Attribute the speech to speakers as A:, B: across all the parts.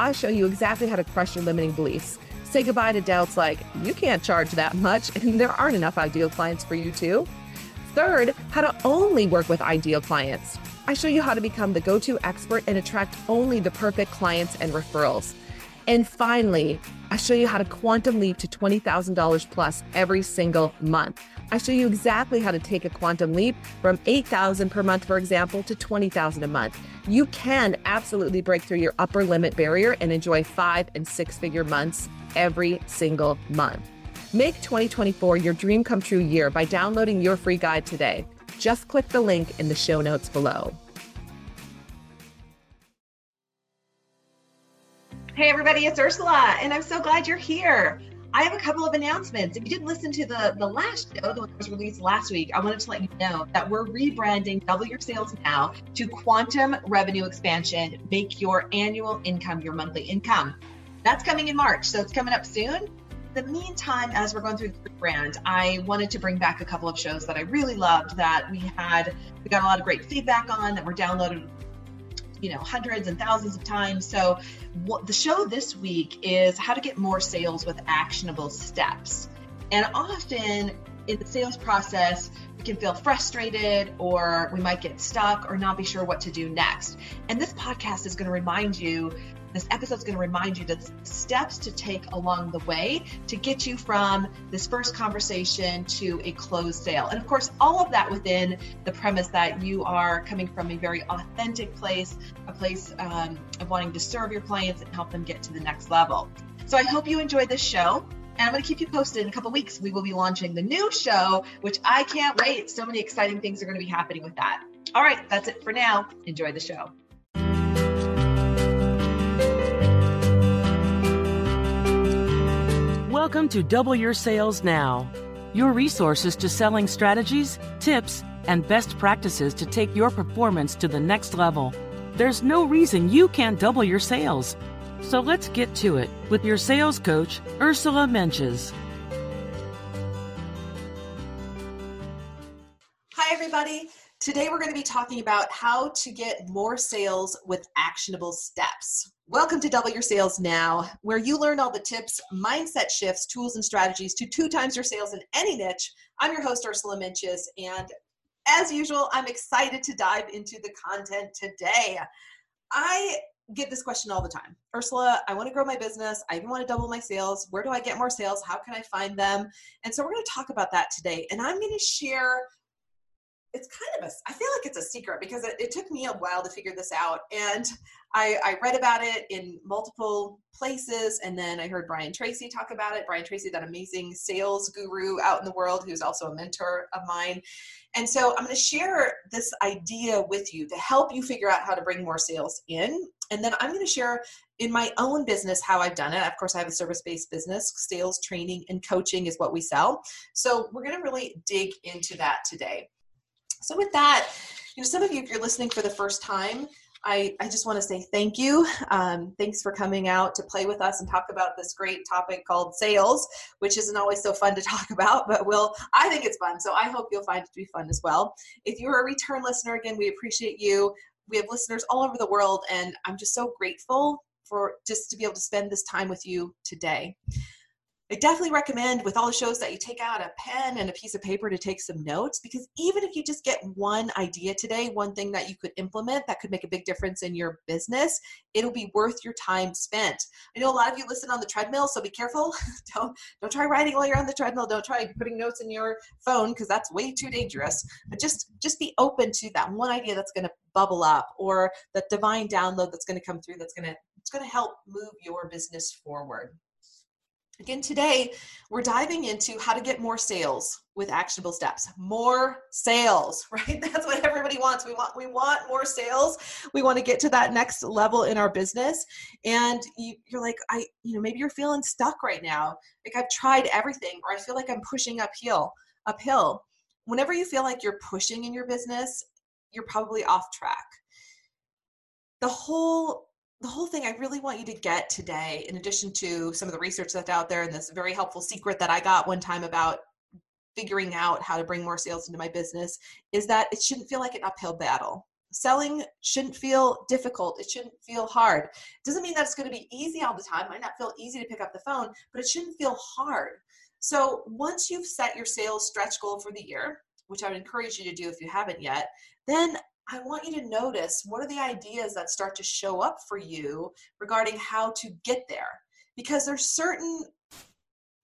A: I show you exactly how to crush your limiting beliefs. Say goodbye to doubts like, you can't charge that much, and there aren't enough ideal clients for you, too. Third, how to only work with ideal clients. I show you how to become the go to expert and attract only the perfect clients and referrals. And finally, I show you how to quantum leap to $20,000 plus every single month. I show you exactly how to take a quantum leap from 8,000 per month, for example, to 20,000 a month. You can absolutely break through your upper limit barrier and enjoy five and six figure months every single month. Make 2024 your dream come true year by downloading your free guide today. Just click the link in the show notes below.
B: Hey, everybody, it's Ursula, and I'm so glad you're here. I have a couple of announcements. If you didn't listen to the, the last show the one that was released last week, I wanted to let you know that we're rebranding Double Your Sales Now to Quantum Revenue Expansion. Make your annual income your monthly income. That's coming in March, so it's coming up soon. In the meantime, as we're going through the brand, I wanted to bring back a couple of shows that I really loved that we had, we got a lot of great feedback on that were downloaded you know hundreds and thousands of times. So what the show this week is how to get more sales with actionable steps. And often in the sales process we can feel frustrated or we might get stuck or not be sure what to do next. And this podcast is going to remind you this episode is going to remind you the steps to take along the way to get you from this first conversation to a closed sale. And of course, all of that within the premise that you are coming from a very authentic place, a place um, of wanting to serve your clients and help them get to the next level. So I hope you enjoyed this show. And I'm going to keep you posted in a couple weeks. We will be launching the new show, which I can't wait. So many exciting things are going to be happening with that. All right, that's it for now. Enjoy the show.
C: Welcome to Double Your Sales Now, your resources to selling strategies, tips, and best practices to take your performance to the next level. There's no reason you can't double your sales. So let's get to it with your sales coach, Ursula Mentjes.
B: Hi, everybody. Today we're going to be talking about how to get more sales with actionable steps. Welcome to Double Your Sales Now, where you learn all the tips, mindset shifts, tools, and strategies to two times your sales in any niche. I'm your host, Ursula Mentjes, and as usual, I'm excited to dive into the content today. I get this question all the time Ursula, I want to grow my business. I even want to double my sales. Where do I get more sales? How can I find them? And so, we're going to talk about that today. And I'm going to share it's kind of a i feel like it's a secret because it, it, took me a while to figure this out. And I, I read about it in multiple places. And then i heard brian tracy talk about it. Brian tracy that amazing sales guru out in the world who's also a mentor of mine. And so i'm going to share this idea with you to help you figure out how to bring more sales in. And then i'm going to share in my own business how i've done it. Of course i have a service-based business. Sales training and coaching is what we sell. So we're going to really dig into that today so with that, you know, some of you, if you're listening for the first time, I, I just want to say thank you. Um, thanks for coming out to play with us and talk about this great topic called sales, which isn't always so fun to talk about, but will I think it's fun. So I hope you'll find it to be fun as well. If you're a return listener, again, we appreciate you. We have listeners all over the world, and I'm just so grateful for just to be able to spend this time with you today. I definitely recommend with all the shows that you take out a pen and a piece of paper to take some notes because even if you just get one idea today, one thing that you could implement that could make a big difference in your business, it'll be worth your time spent. I know a lot of you listen on the treadmill, so be careful. don't don't try writing while you're on the treadmill. Don't try putting notes in your phone because that's way too dangerous. But just just be open to that one idea that's going to bubble up or that divine download that's going to come through that's going to it's going to help move your business forward. Again, today we're diving into how to get more sales with actionable steps. More sales, right? That's what everybody wants. We want we want more sales. We want to get to that next level in our business. And you, you're like, I, you know, maybe you're feeling stuck right now. Like I've tried everything, or I feel like I'm pushing uphill, uphill. Whenever you feel like you're pushing in your business, you're probably off track. The whole the whole thing I really want you to get today, in addition to some of the research that's out there and this very helpful secret that I got one time about figuring out how to bring more sales into my business, is that it shouldn't feel like an uphill battle. Selling shouldn't feel difficult. It shouldn't feel hard. Doesn't mean that it's going to be easy all the time. It might not feel easy to pick up the phone, but it shouldn't feel hard. So once you've set your sales stretch goal for the year, which I would encourage you to do if you haven't yet, then I want you to notice what are the ideas that start to show up for you regarding how to get there. Because there's certain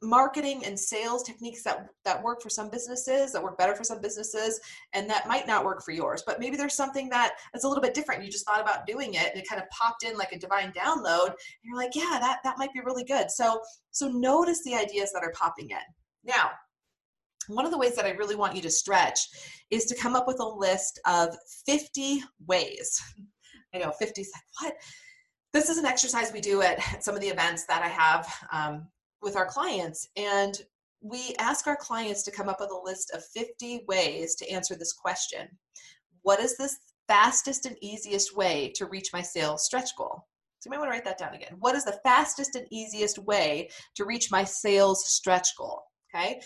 B: marketing and sales techniques that that work for some businesses that work better for some businesses and that might not work for yours but maybe there's something that is a little bit different. You just thought about doing it and it kind of popped in like a divine download and you're like yeah that that might be really good. So so notice the ideas that are popping in. Now one of the ways that I really want you to stretch is to come up with a list of 50 ways. I know 50 is like, what? This is an exercise we do at some of the events that I have um, with our clients. And we ask our clients to come up with a list of 50 ways to answer this question What is the fastest and easiest way to reach my sales stretch goal? So you might want to write that down again. What is the fastest and easiest way to reach my sales stretch goal? Okay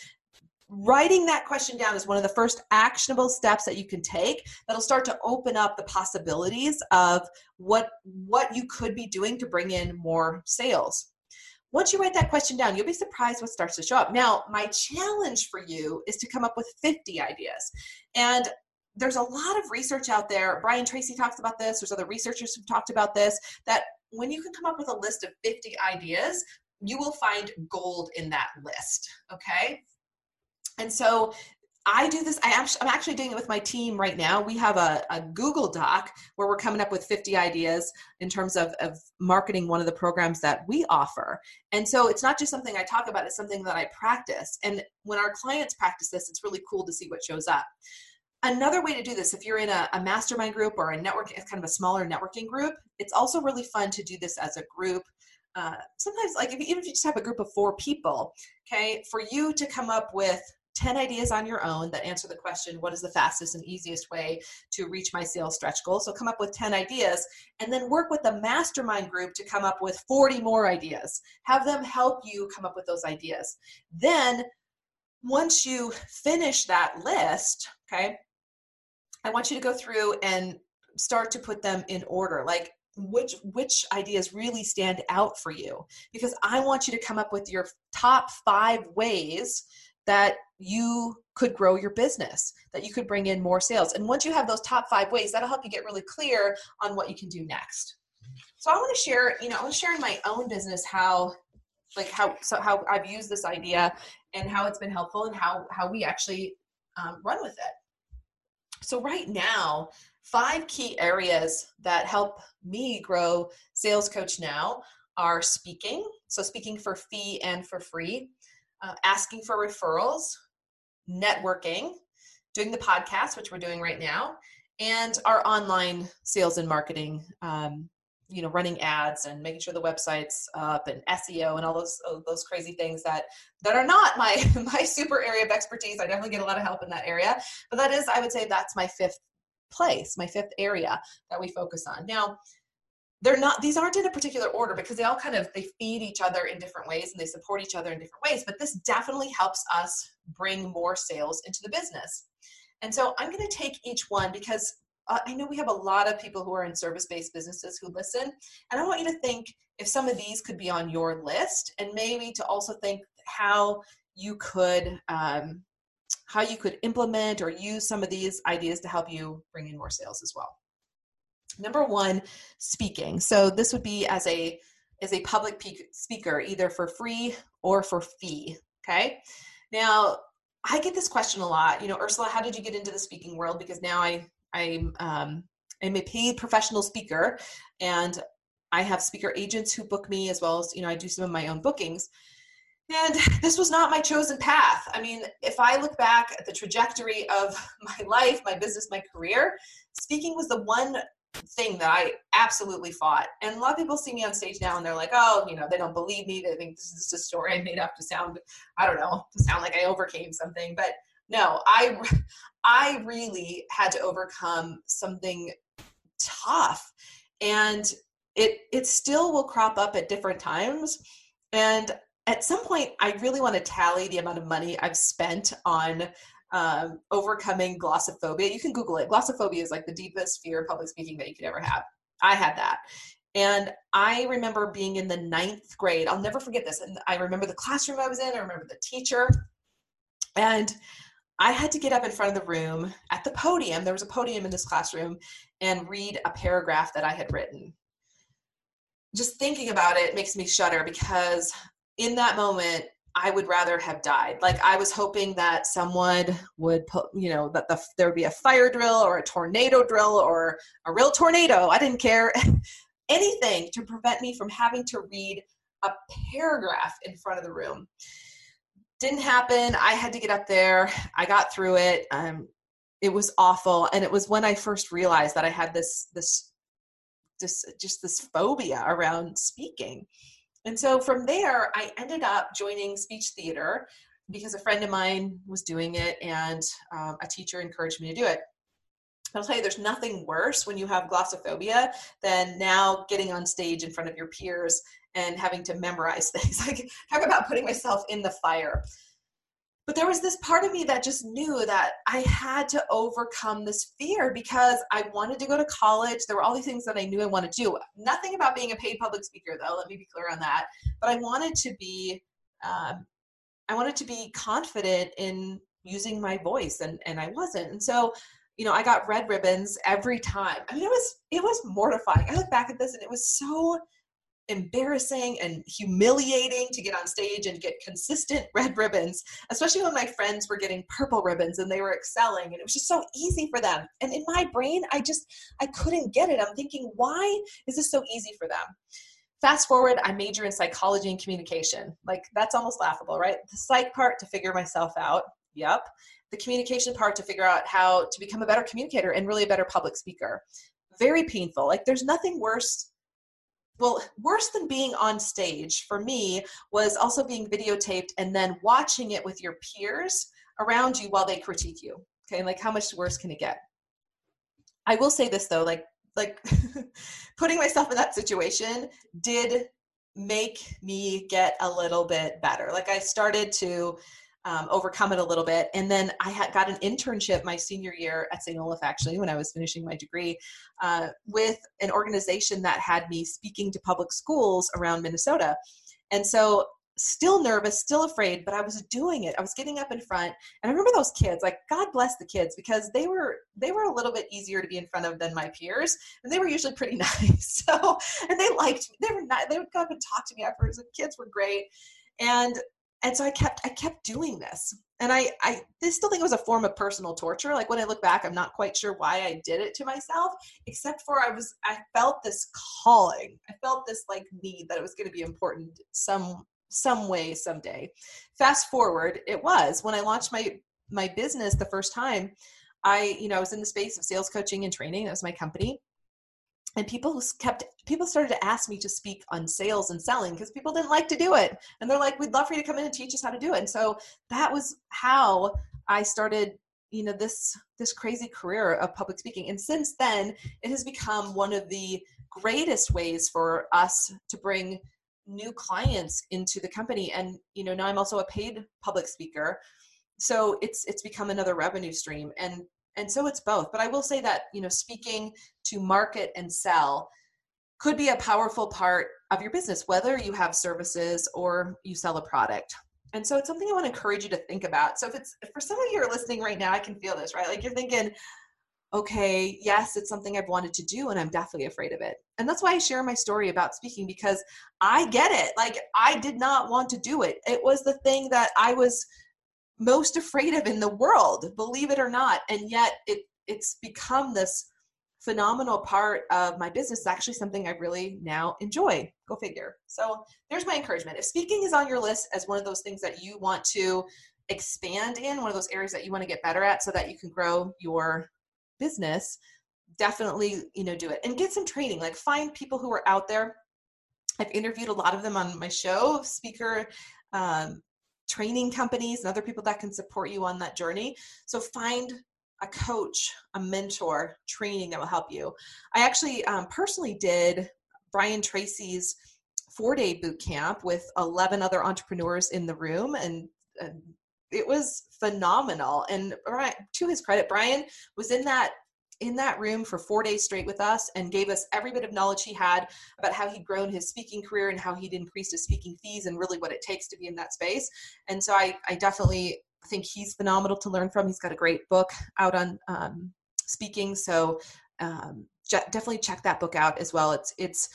B: writing that question down is one of the first actionable steps that you can take that'll start to open up the possibilities of what what you could be doing to bring in more sales. Once you write that question down you'll be surprised what starts to show up. Now my challenge for you is to come up with 50 ideas. And there's a lot of research out there. Brian tracy talks about this. There's other researchers who've talked about this that when you can come up with a list of 50 ideas you will find gold in that list okay and so I do this. I am, I'm actually doing it with my team right now. We have a, a, Google Doc where we're coming up with 50 ideas in terms of, of marketing one of the programs that we offer. And so it's not just something I talk about, it's something that I practice. And when our clients practice this, it's really cool to see what shows up. Another way to do this, if you're in a, a mastermind group or a network, kind of a smaller networking group, it's also really fun to do this as a group. Uh, sometimes, like if, even if you just have a group of four people, okay, for you to come up with 10 ideas on your own that answer the question what is the fastest and easiest way to reach my sales stretch goal? So come up with 10 ideas and then work with the mastermind group to come up with 40 more ideas. Have them help you come up with those ideas. Then once you finish that list okay i want you to go through and start to put them in order like which which ideas really stand out for you? Because i want you to come up with your top 5 ways that you could grow your business, that you could bring in more sales. And once you have those top five ways, that'll help you get really clear on what you can do next. So I want to share, you know, I want to share in my own business how like how so how I've used this idea and how it's been helpful and how how we actually um, run with it. So right now, five key areas that help me grow Sales Coach Now are speaking. So speaking for fee and for free uh, asking for referrals, networking, doing the podcast, which we're doing right now, and our online sales and marketing. Um, you know, running ads and making sure the website's up and SEO and all those those crazy things that that are not my my super area of expertise. I definitely get a lot of help in that area, but that is, I would say, that's my fifth place, my fifth area that we focus on. Now, they're not these aren't in a particular order because they all kind of they feed each other in different ways and they support each other in different ways but this definitely helps us bring more sales into the business. And so i'm going to take each one because uh, i know we have a lot of people who are in service-based businesses who listen and i want you to think if some of these could be on your list and maybe to also think how you could um, how you could implement or use some of these ideas to help you bring in more sales as well Number one, speaking. So this would be as a as a public speaker, either for free or for fee. Okay. Now I get this question a lot. You know, Ursula, how did you get into the speaking world? Because now I I'm um, I'm a paid professional speaker, and I have speaker agents who book me as well as you know I do some of my own bookings. And this was not my chosen path. I mean, if I look back at the trajectory of my life, my business, my career, speaking was the one thing that I absolutely fought. And a lot of people see me on stage now and they're like, oh, you know, they don't believe me. They think this is just a story I made up to sound, I don't know, to sound like I overcame something. But no, I, I really had to overcome something tough. And it, it still will crop up at different times. And at some point, I really want to tally the amount of money I've spent on um, overcoming glossophobia. You can Google it. Glossophobia is like the deepest fear of public speaking that you could ever have. I had that. And I remember being in the ninth grade. I'll never forget this. And I remember the classroom I was in. I remember the teacher. And I had to get up in front of the room at the podium. There was a podium in this classroom and read a paragraph that I had written. Just thinking about it makes me shudder because in that moment I would rather have died. Like I was hoping that someone would put, you know, that the, there would be a fire drill or a tornado drill or a real tornado. I didn't care anything to prevent me from having to read a paragraph in front of the room. Didn't happen. I had to get up there. I got through it. Um, it was awful, and it was when I first realized that I had this this this just this phobia around speaking and so from there, I ended up joining speech theater because a friend of mine was doing it and um, a teacher encouraged me to do it. I'll tell you, there's nothing worse when you have glossophobia than now getting on stage in front of your peers and having to memorize things. Like, talk about putting myself in the fire. But there was this part of me that just knew that I had to overcome this fear because I wanted to go to college. There were all these things that I knew I wanted to do. Nothing about being a paid public speaker, though. Let me be clear on that. But I wanted to be, um, I wanted to be confident in using my voice, and and I wasn't. And so, you know, I got red ribbons every time. I mean, it was it was mortifying. I look back at this, and it was so embarrassing and humiliating to get on stage and get consistent red ribbons, especially when my friends were getting purple ribbons and they were excelling and it was just so easy for them. And in my brain, I just I couldn't get it. I'm thinking, why is this so easy for them? Fast forward, I major in psychology and communication. Like that's almost laughable, right? The psych part to figure myself out. Yep. The communication part to figure out how to become a better communicator and really a better public speaker. Very painful. Like there's nothing worse well, worse than being on stage for me was also being videotaped and then watching it with your peers around you while they critique you. Okay, like how much worse can it get? I will say this though, like like putting myself in that situation did make me get a little bit better. Like I started to um, overcome it a little bit. And then I had got an internship my senior year at St. Olaf, actually, when I was finishing my degree, uh, with an organization that had me speaking to public schools around Minnesota. And so still nervous, still afraid, but I was doing it. I was getting up in front. And I remember those kids, like God bless the kids because they were they were a little bit easier to be in front of than my peers. And they were usually pretty nice. So and they liked me. They were not they would come up and talk to me afterwards. The kids were great. And and so i kept i kept doing this. And i i still think it was a form of personal torture. Like when i look back i'm not quite sure why i did it to myself except for i was i felt this calling. I felt this like need that it was going to be important some some way someday. Fast forward it was. When i launched my my business the first time i you know i was in the space of sales coaching and training. That was my company and people kept people started to ask me to speak on sales and selling because people didn't like to do it. And they're like we'd love for you to come in and teach us how to do it. And so that was how i started you know this this crazy career of public speaking. And since then it has become one of the greatest ways for us to bring new clients into the company. And you know now i'm also a paid public speaker. So it's it's become another revenue stream. And and so it's both. But i will say that you know speaking to market and sell could be a powerful part of your business whether you have services or you sell a product. And so it's something i want to encourage you to think about. So if it's if for some of you are listening right now i can feel this right? Like you're thinking okay yes it's something i've wanted to do and i'm definitely afraid of it. And that's why i share my story about speaking because i get it. Like i did not want to do it. It was the thing that i was most afraid of in the world, believe it or not. And yet it it's become this phenomenal part of my business. It's actually something I really now enjoy. Go figure. So there's my encouragement. If speaking is on your list as one of those things that you want to expand in, one of those areas that you want to get better at so that you can grow your business, definitely, you know, do it. And get some training. Like find people who are out there. I've interviewed a lot of them on my show, speaker um, training companies and other people that can support you on that journey. So find a coach, a mentor, training that will help you. I actually um, personally did Brian Tracy's four day boot camp with 11 other entrepreneurs in the room, and, and it was phenomenal. And to his credit, Brian was in that in that room for four days straight with us and gave us every bit of knowledge he had about how he'd grown his speaking career and how he'd increased his speaking fees and really what it takes to be in that space. And so I, I definitely think he's phenomenal to learn from. He's got a great book out on um, speaking. So um, definitely check that book out as well. It's, it's,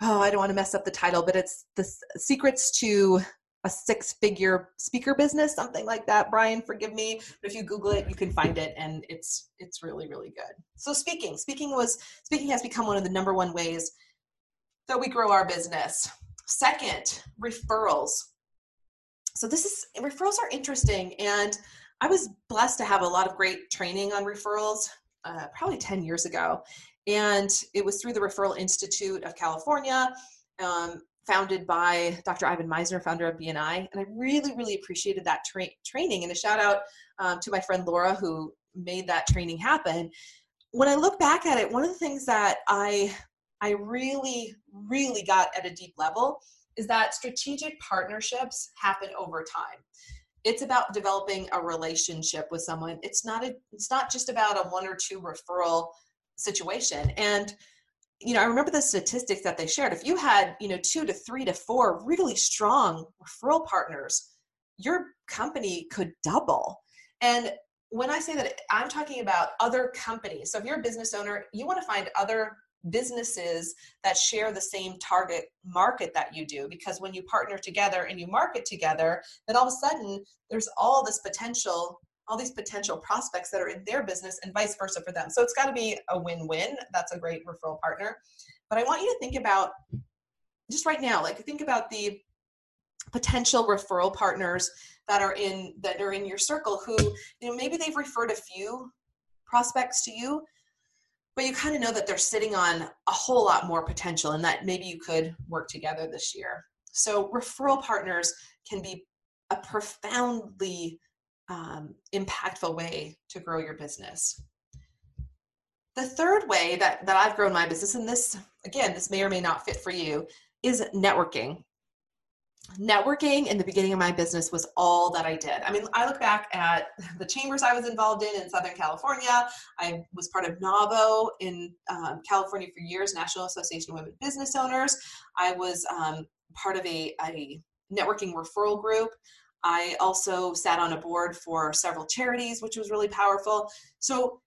B: oh, I don't want to mess up the title, but it's the secrets to a six figure speaker business something like that. Brian forgive me but if you google it you can find it and it's it's really really good. So speaking speaking was speaking has become one of the number one ways that we grow our business. Second referrals. So this is referrals are interesting and i was blessed to have a lot of great training on referrals uh, probably 10 years ago and it was through the referral institute of california um, founded by Dr. Ivan Misner, founder of BNI. And I really, really appreciated that tra- training. And a shout out um, to my friend Laura, who made that training happen. When I look back at it, one of the things that I I really, really got at a deep level is that strategic partnerships happen over time. It's about developing a relationship with someone. It's not a it's not just about a one or two referral situation. And you know, I remember the statistics that they shared. If you had, you know, two to three to four really strong referral partners, your company could double. And when I say that, I'm talking about other companies. So if you're a business owner, you want to find other businesses that share the same target market that you do because when you partner together and you market together then all of a sudden there's all this potential all these potential prospects that are in their business and vice versa for them. So it's got to be a win win. That's a great referral partner. But I want you to think about just right now, like think about the potential referral partners that are in that are in your circle who you know maybe they've referred a few prospects to you but you kind of know that they're sitting on a whole lot more potential and that maybe you could work together this year so referral partners can be a profoundly um, impactful way to grow your business. The third way that, that I've grown my business, and this, again, this may or may not fit for you, is networking. Networking in the beginning of my business was all that I did. I mean, I look back at the chambers I was involved in in Southern California. I was part of NAWBO in um, California for years, National Association of Women Business Owners. I was um, part of a, a networking referral group. I also sat on a board for several charities, which was really powerful. So,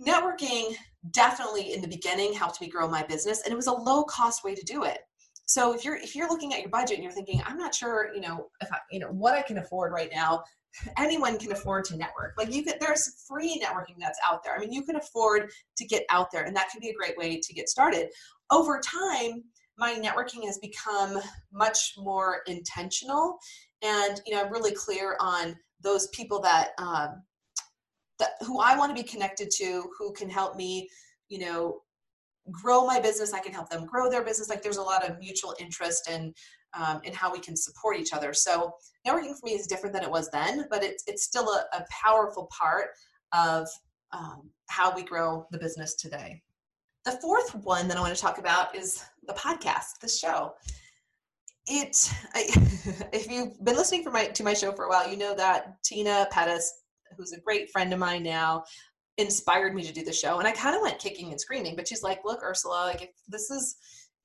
B: networking definitely in the beginning helped me grow my business, and it was a low cost way to do it. So, if you're if you're looking at your budget and you're thinking, I'm not sure, you know, if I, you know what I can afford right now, anyone can afford to network. Like you could, there's free networking that's out there. I mean, you can afford to get out there, and that can be a great way to get started. Over time, my networking has become much more intentional and you know i'm really clear on those people that um, that who i want to be connected to who can help me you know grow my business. I can help them grow their business. Like there's a lot of mutual interest in um, how we can support each other. So networking for me is different than it was then but it's it's still a, a powerful part of um, how we grow the business today. The fourth one that i want to talk about is the podcast the show it I, if you've been listening for my to my show for a while you know that tina pettis who's a great friend of mine now inspired me to do the show and i kind of went kicking and screaming but she's like look ursula like if this is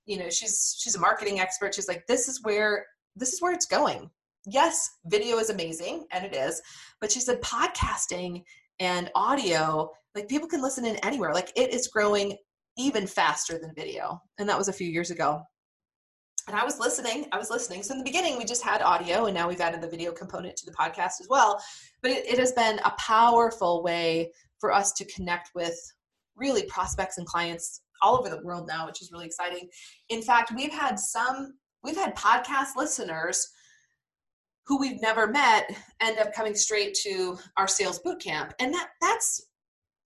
B: you know she's she's a marketing expert. She's like this is where this is where it's going. Yes video is amazing and it is but she said podcasting and audio like people can listen in anywhere. Like it is growing even faster than video and that was a few years ago and I was listening. I was listening. So in the beginning, we just had audio, and now we've added the video component to the podcast as well. But it, it has been a powerful way for us to connect with really prospects and clients all over the world now, which is really exciting. In fact, we've had some, we've had podcast listeners who we've never met end up coming straight to our sales boot camp. And that that's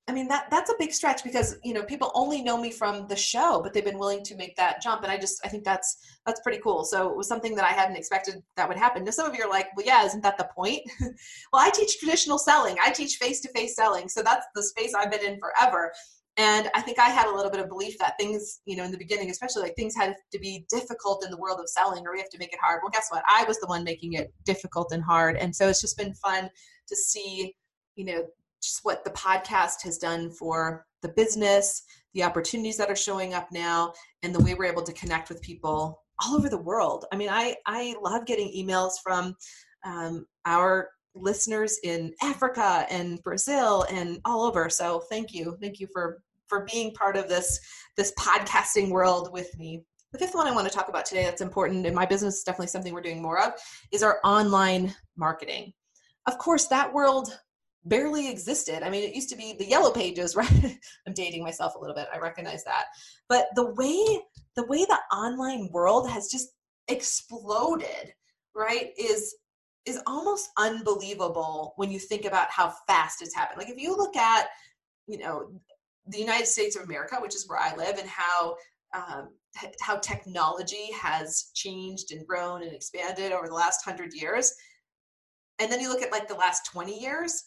B: I mean that that's a big stretch because you know people only know me from the show, but they've been willing to make that jump, and I just I think that's that's pretty cool. So it was something that I hadn't expected that would happen. Now some of you are like, well, yeah, isn't that the point? well, I teach traditional selling. I teach face to face selling, so that's the space I've been in forever. And I think I had a little bit of belief that things, you know, in the beginning, especially like things had to be difficult in the world of selling, or we have to make it hard. Well, guess what? I was the one making it difficult and hard, and so it's just been fun to see, you know just what the podcast has done for the business, the opportunities that are showing up now, and the way we're able to connect with people all over the world. I mean, I I love getting emails from um, our listeners in Africa and Brazil and all over. So thank you, thank you for for being part of this this podcasting world with me. The fifth one I want to talk about today that's important in my business, definitely something we're doing more of, is our online marketing. Of course, that world barely existed. I mean, it used to be the yellow pages, right? I'm dating myself a little bit. I recognize that. But the way the way the online world has just exploded, right, is is almost unbelievable when you think about how fast it's happened. Like if you look at, you know, the United States of America, which is where I live, and how um, how technology has changed and grown and expanded over the last hundred years, and then you look at like the last 20 years,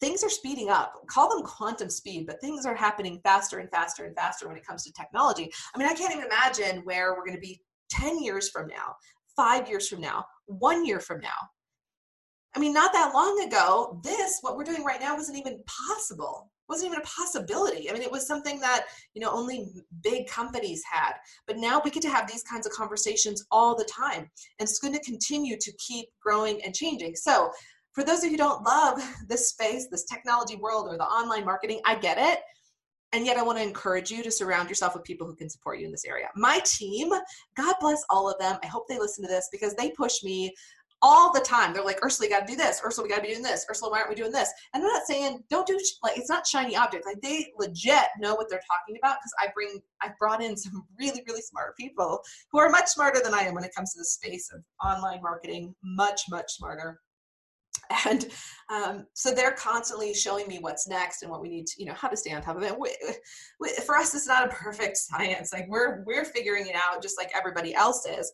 B: things are speeding up. Call them quantum speed, but things are happening faster and faster and faster when it comes to technology. I mean, I can't even imagine where we're going to be 10 years from now, five years from now, one year from now. I mean, not that long ago, this, what we're doing right now, wasn't even possible. Wasn't even a possibility. I mean, it was something that, you know, only big companies had. But now we get to have these kinds of conversations all the time. And it's going to continue to keep growing and changing. So for those of you who don't love this space, this technology world, or the online marketing, I get it. And yet, I want to encourage you to surround yourself with people who can support you in this area. My team, God bless all of them. I hope they listen to this because they push me all the time. They're like, Ursula, you got to do this. Ursula, we got to be doing this. Ursula, why aren't we doing this? And I'm not saying don't do like it's not shiny objects. Like they legit know what they're talking about because I bring I brought in some really really smart people who are much smarter than I am when it comes to the space of online marketing. Much much smarter and um, so they're constantly showing me what's next and what we need to you know how to stay on top of it. We, we, for us it's not a perfect science. Like we're we're figuring it out just like everybody else is.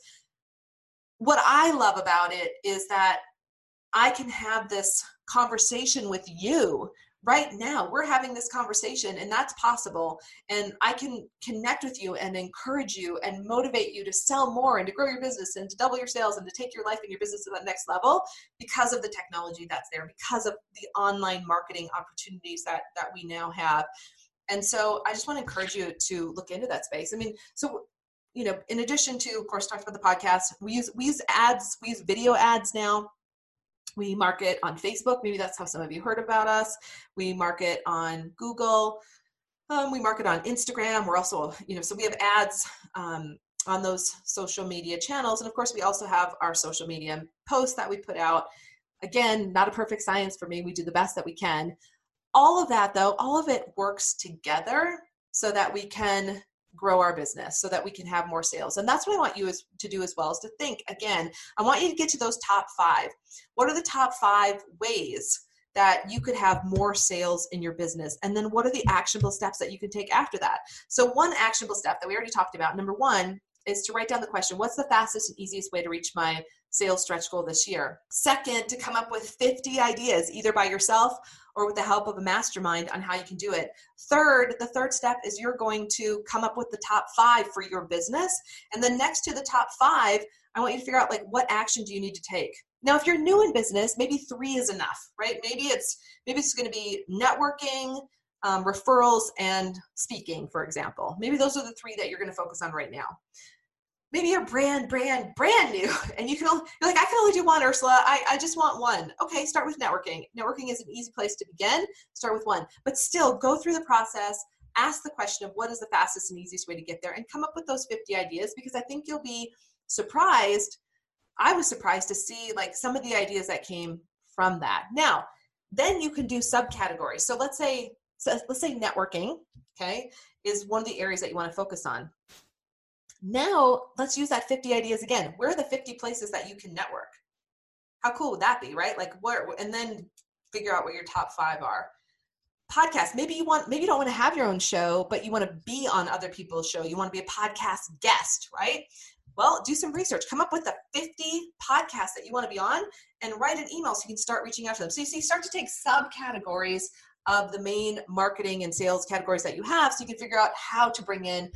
B: What i love about it is that i can have this conversation with you right now we're having this conversation and that's possible and i can connect with you and encourage you and motivate you to sell more and to grow your business and to double your sales and to take your life and your business to that next level because of the technology that's there because of the online marketing opportunities that that we now have. And so i just want to encourage you to look into that space. I mean so you know in addition to of course talked about the podcast we use we use ads we use video ads now we market on Facebook. Maybe that's how some of you heard about us. We market on Google. Um, we market on Instagram. We're also, you know, so we have ads um, on those social media channels. And of course, we also have our social media posts that we put out. Again, not a perfect science for me. We do the best that we can. All of that, though, all of it works together so that we can grow our business so that we can have more sales. And that's what I want you as, to do as well is to think again, I want you to get to those top five. What are the top five ways that you could have more sales in your business? And then what are the actionable steps that you can take after that? So, one actionable step that we already talked about, number one, is to write down the question what's the fastest and easiest way to reach my sales stretch goal this year? Second, to come up with 50 ideas, either by yourself or with the help of a mastermind on how you can do it. Third, the third step is you're going to come up with the top five for your business. And then next to the top five, I want you to figure out like what action do you need to take. Now, if you're new in business, maybe three is enough, right? Maybe it's maybe it's going to be networking, um, referrals, and speaking, for example. Maybe those are the three that you're going to focus on right now maybe you're brand, brand, brand new, and you can only, you're like, I can only do one, Ursula. I, I just want one. Okay, start with networking. Networking is an easy place to begin. Start with one, but still go through the process. Ask the question of what is the fastest and easiest way to get there, and come up with those 50 ideas because I think you'll be surprised. I was surprised to see like some of the ideas that came from that. Now, then you can do subcategories. So let's say so let's say networking, okay, is one of the areas that you want to focus on. Now, let's use that 50 ideas again. Where are the 50 places that you can network? How cool would that be, right? Like where and then figure out what your top 5 are. Podcast. Maybe you want maybe you don't want to have your own show, but you want to be on other people's show. You want to be a podcast guest, right? Well, do some research. Come up with the 50 podcasts that you want to be on and write an email so you can start reaching out to them. So you see, start to take subcategories of the main marketing and sales categories that you have so you can figure out how to bring in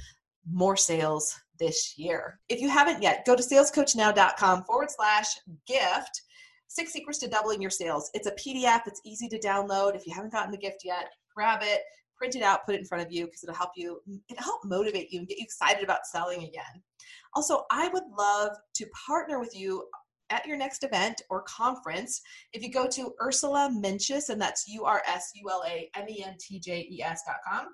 B: more sales this year. If you haven't yet, go to salescoachnow.com forward slash gift. Six secrets to doubling your sales. It's a PDF. It's easy to download. If you haven't gotten the gift yet, grab it, print it out, put it in front of you because it'll help you. It'll help motivate you and get you excited about selling again. Also, I would love to partner with you at your next event or conference, if you go to Ursula Mentjes, and that's U R S U L A M E N T J E S dot com,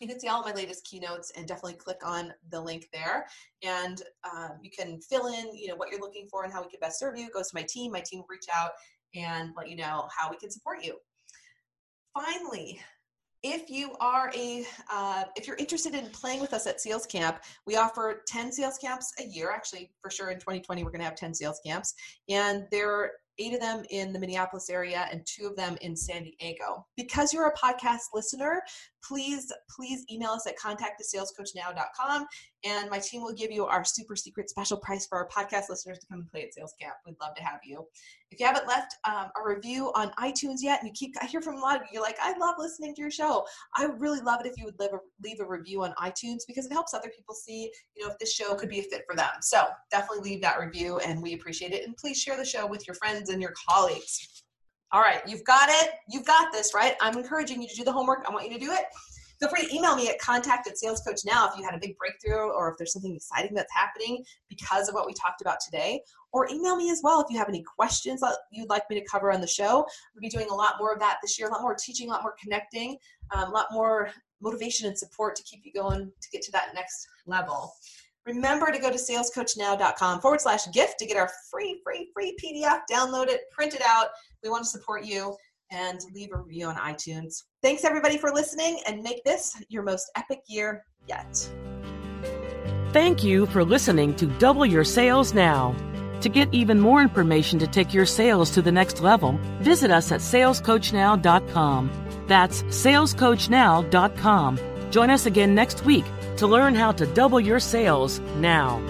B: you can see all my latest keynotes and definitely click on the link there. And um, you can fill in, you know, what you're looking for and how we can best serve you. It goes to my team. My team will reach out and let you know how we can support you. Finally, if you are a uh, if you're interested in playing with us at sales camp we offer 10 sales camps a year actually for sure in 2020 we're going to have 10 sales camps and there are eight of them in the Minneapolis area and two of them in San Diego. Because you're a podcast listener, please, please email us at contact salescoachnow.com and my team will give you our super secret special price for our podcast listeners to come and play at Sales Camp. We'd love to have you. If you haven't left um, a review on iTunes yet, and you keep, I hear from a lot of you, you're like, I love listening to your show. I would really love it if you would leave a, leave a review on iTunes because it helps other people see, you know, if this show could be a fit for them. So definitely leave that review and we appreciate it. And please share the show with your friends and your colleagues. All right, you've got it. You've got this, right? I'm encouraging you to do the homework. I want you to do it feel free to email me at contact at sales coach now if you had a big breakthrough or if there's something exciting that's happening because of what we talked about today or email me as well if you have any questions that you'd like me to cover on the show we'll be doing a lot more of that this year a lot more teaching a lot more connecting um, a lot more motivation and support to keep you going to get to that next level remember to go to salescoachnow.com forward slash gift to get our free free free pdf download it print it out we want to support you and leave a review on iTunes. Thanks everybody for listening and make this your most epic year yet.
C: Thank you for listening to Double Your Sales Now. To get even more information to take your sales to the next level, visit us at salescoachnow.com. That's salescoachnow.com. Join us again next week to learn how to double your sales now.